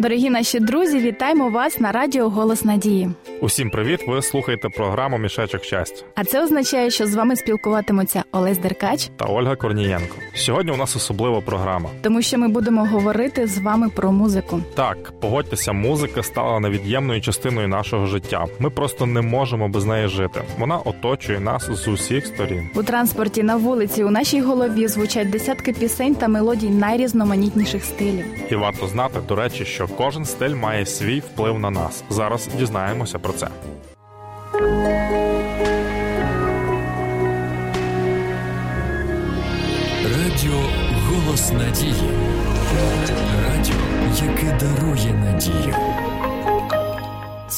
Дорогі наші друзі, вітаємо вас на радіо Голос Надії. Усім привіт! Ви слухаєте програму Мішечок щастя А це означає, що з вами спілкуватимуться Олесь Деркач та Ольга Корнієнко. Сьогодні у нас особлива програма. тому що ми будемо говорити з вами про музику. Так, погодьтеся, музика стала невід'ємною частиною нашого життя. Ми просто не можемо без неї жити. Вона оточує нас з усіх сторін. У транспорті на вулиці у нашій голові звучать десятки пісень та мелодій найрізноманітніших стилів. І варто знати, до речі, що кожен стиль має свій вплив на нас. Зараз дізнаємося про це. Радіо Голос Надії. Радіо, яке дарує надію.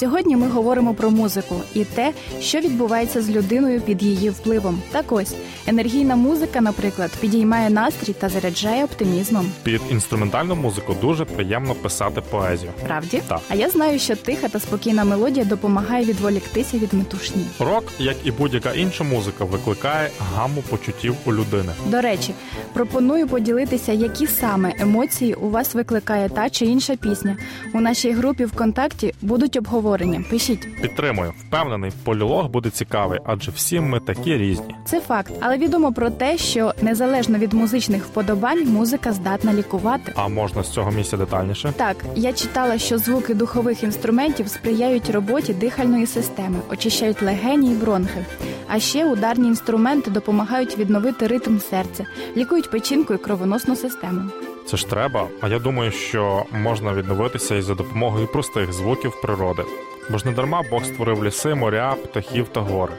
Сьогодні ми говоримо про музику і те, що відбувається з людиною під її впливом. Так ось енергійна музика, наприклад, підіймає настрій та заряджає оптимізмом. Під інструментальну музику дуже приємно писати поезію. Правді? Так. А я знаю, що тиха та спокійна мелодія допомагає відволіктися від метушні. Рок, як і будь-яка інша музика, викликає гаму почуттів у людини. До речі, пропоную поділитися, які саме емоції у вас викликає та чи інша пісня. У нашій групі ВКонтакті будуть обговорення. Пишіть. Підтримую, впевнений, полілог буде цікавий, адже всі ми такі різні. Це факт, але відомо про те, що незалежно від музичних вподобань, музика здатна лікувати. А можна з цього місця детальніше? Так, я читала, що звуки духових інструментів сприяють роботі дихальної системи, очищають легені і бронхи. А ще ударні інструменти допомагають відновити ритм серця, лікують печінку і кровоносну систему. Це ж треба. А я думаю, що можна відновитися і за допомогою простих звуків природи. Бо ж не дарма Бог створив ліси, моря, птахів та гори.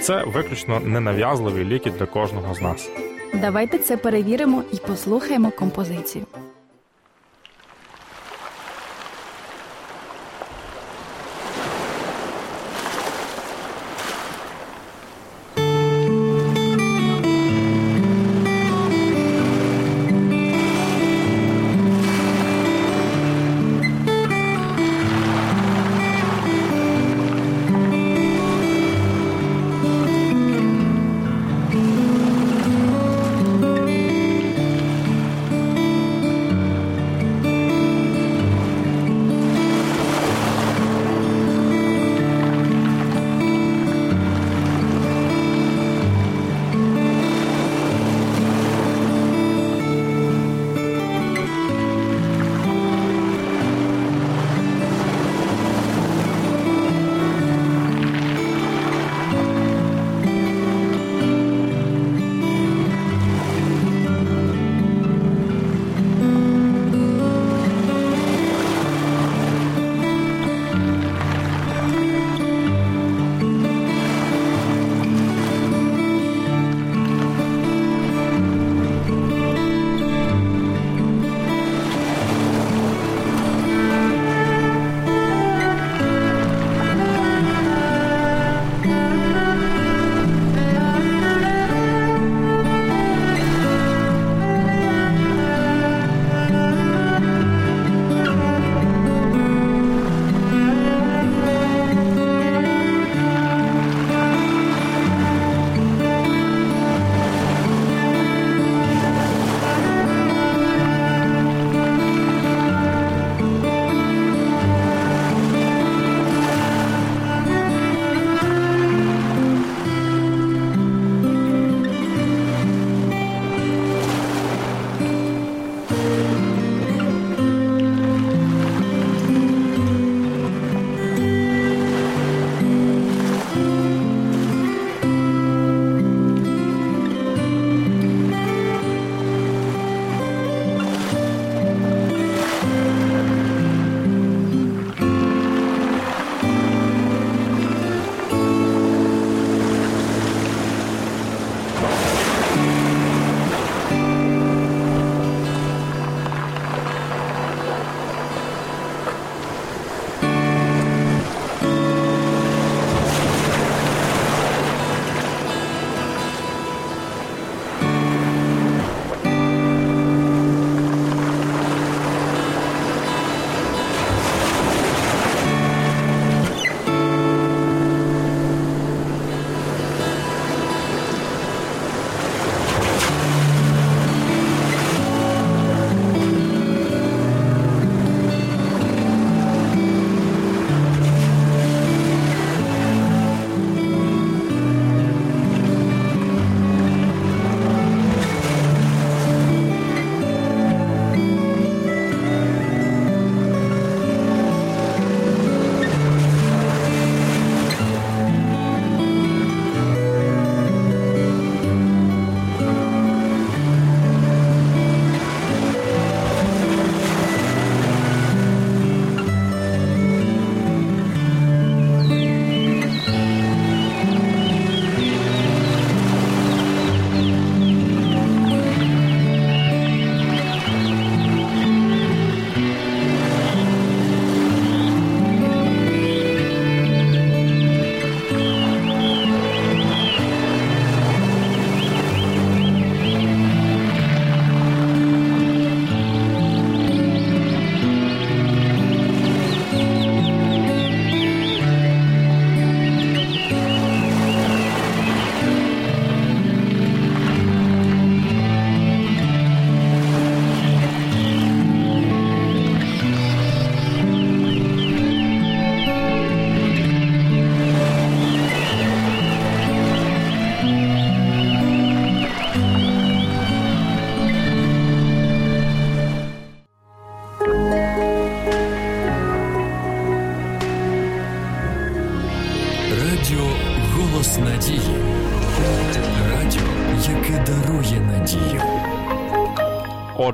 Це виключно ненав'язливі ліки для кожного з нас. Давайте це перевіримо і послухаємо композицію.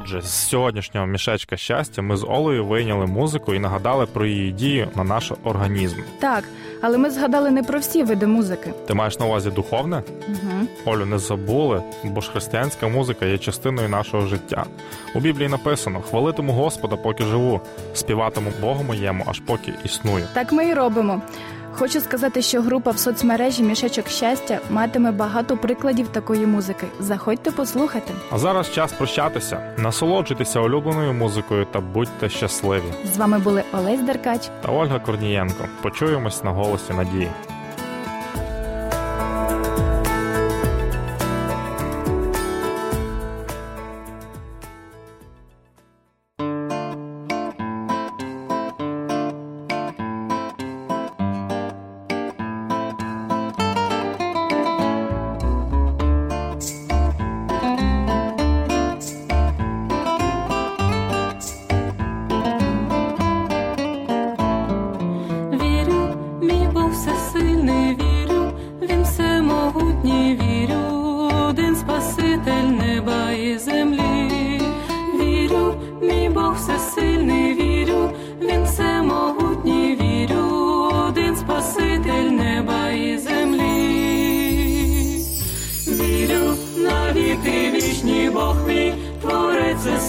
Отже, з сьогоднішнього мішечка щастя ми з Олею вийняли музику і нагадали про її дію на наш організм. Так, але ми згадали не про всі види музики. Ти маєш на увазі духовне? Угу. Олю, не забули, бо ж християнська музика є частиною нашого життя. У Біблії написано: хвалитиму Господа, поки живу, співатиму Богу моєму, аж поки існую. Так ми і робимо. Хочу сказати, що група в соцмережі Мішечок щастя матиме багато прикладів такої музики. Заходьте послухати. А зараз час прощатися. Насолоджуйтеся улюбленою музикою та будьте щасливі. З вами були Олесь Деркач. Та Ольга Корнієнко. Почуємось на голосі надії.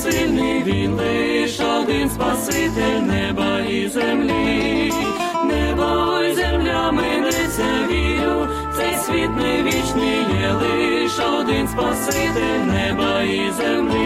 Сильний, він лиш один Спаситель неба і землі. Небо й земля минеться, вірю, цей світ не вічний є лиш один Спаситель неба і землі.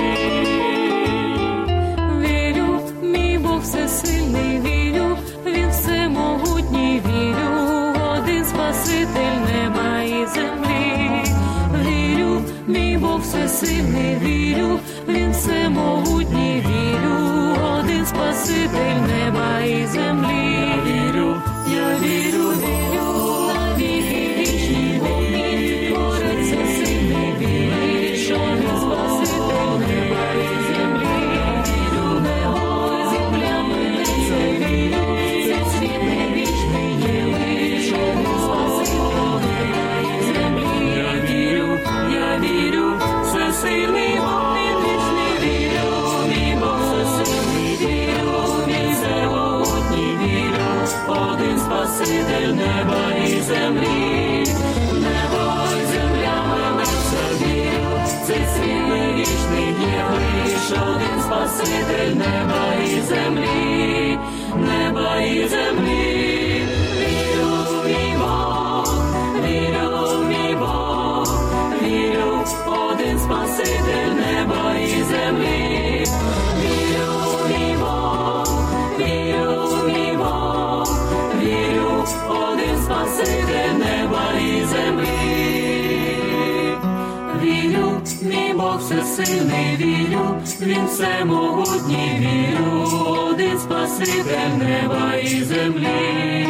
Бог всесильний, вірю, він всемогутній, вірю, один Спаситель неба і землі. Я вірю, я вірю, Спаситель неба і землі. Небо і земля минеться, вірю, цей світ не вічний є лиш один Спаситель неба і землі, неба і землі. сильний вірю, він всемогутній вірю, один спаситель неба і землі.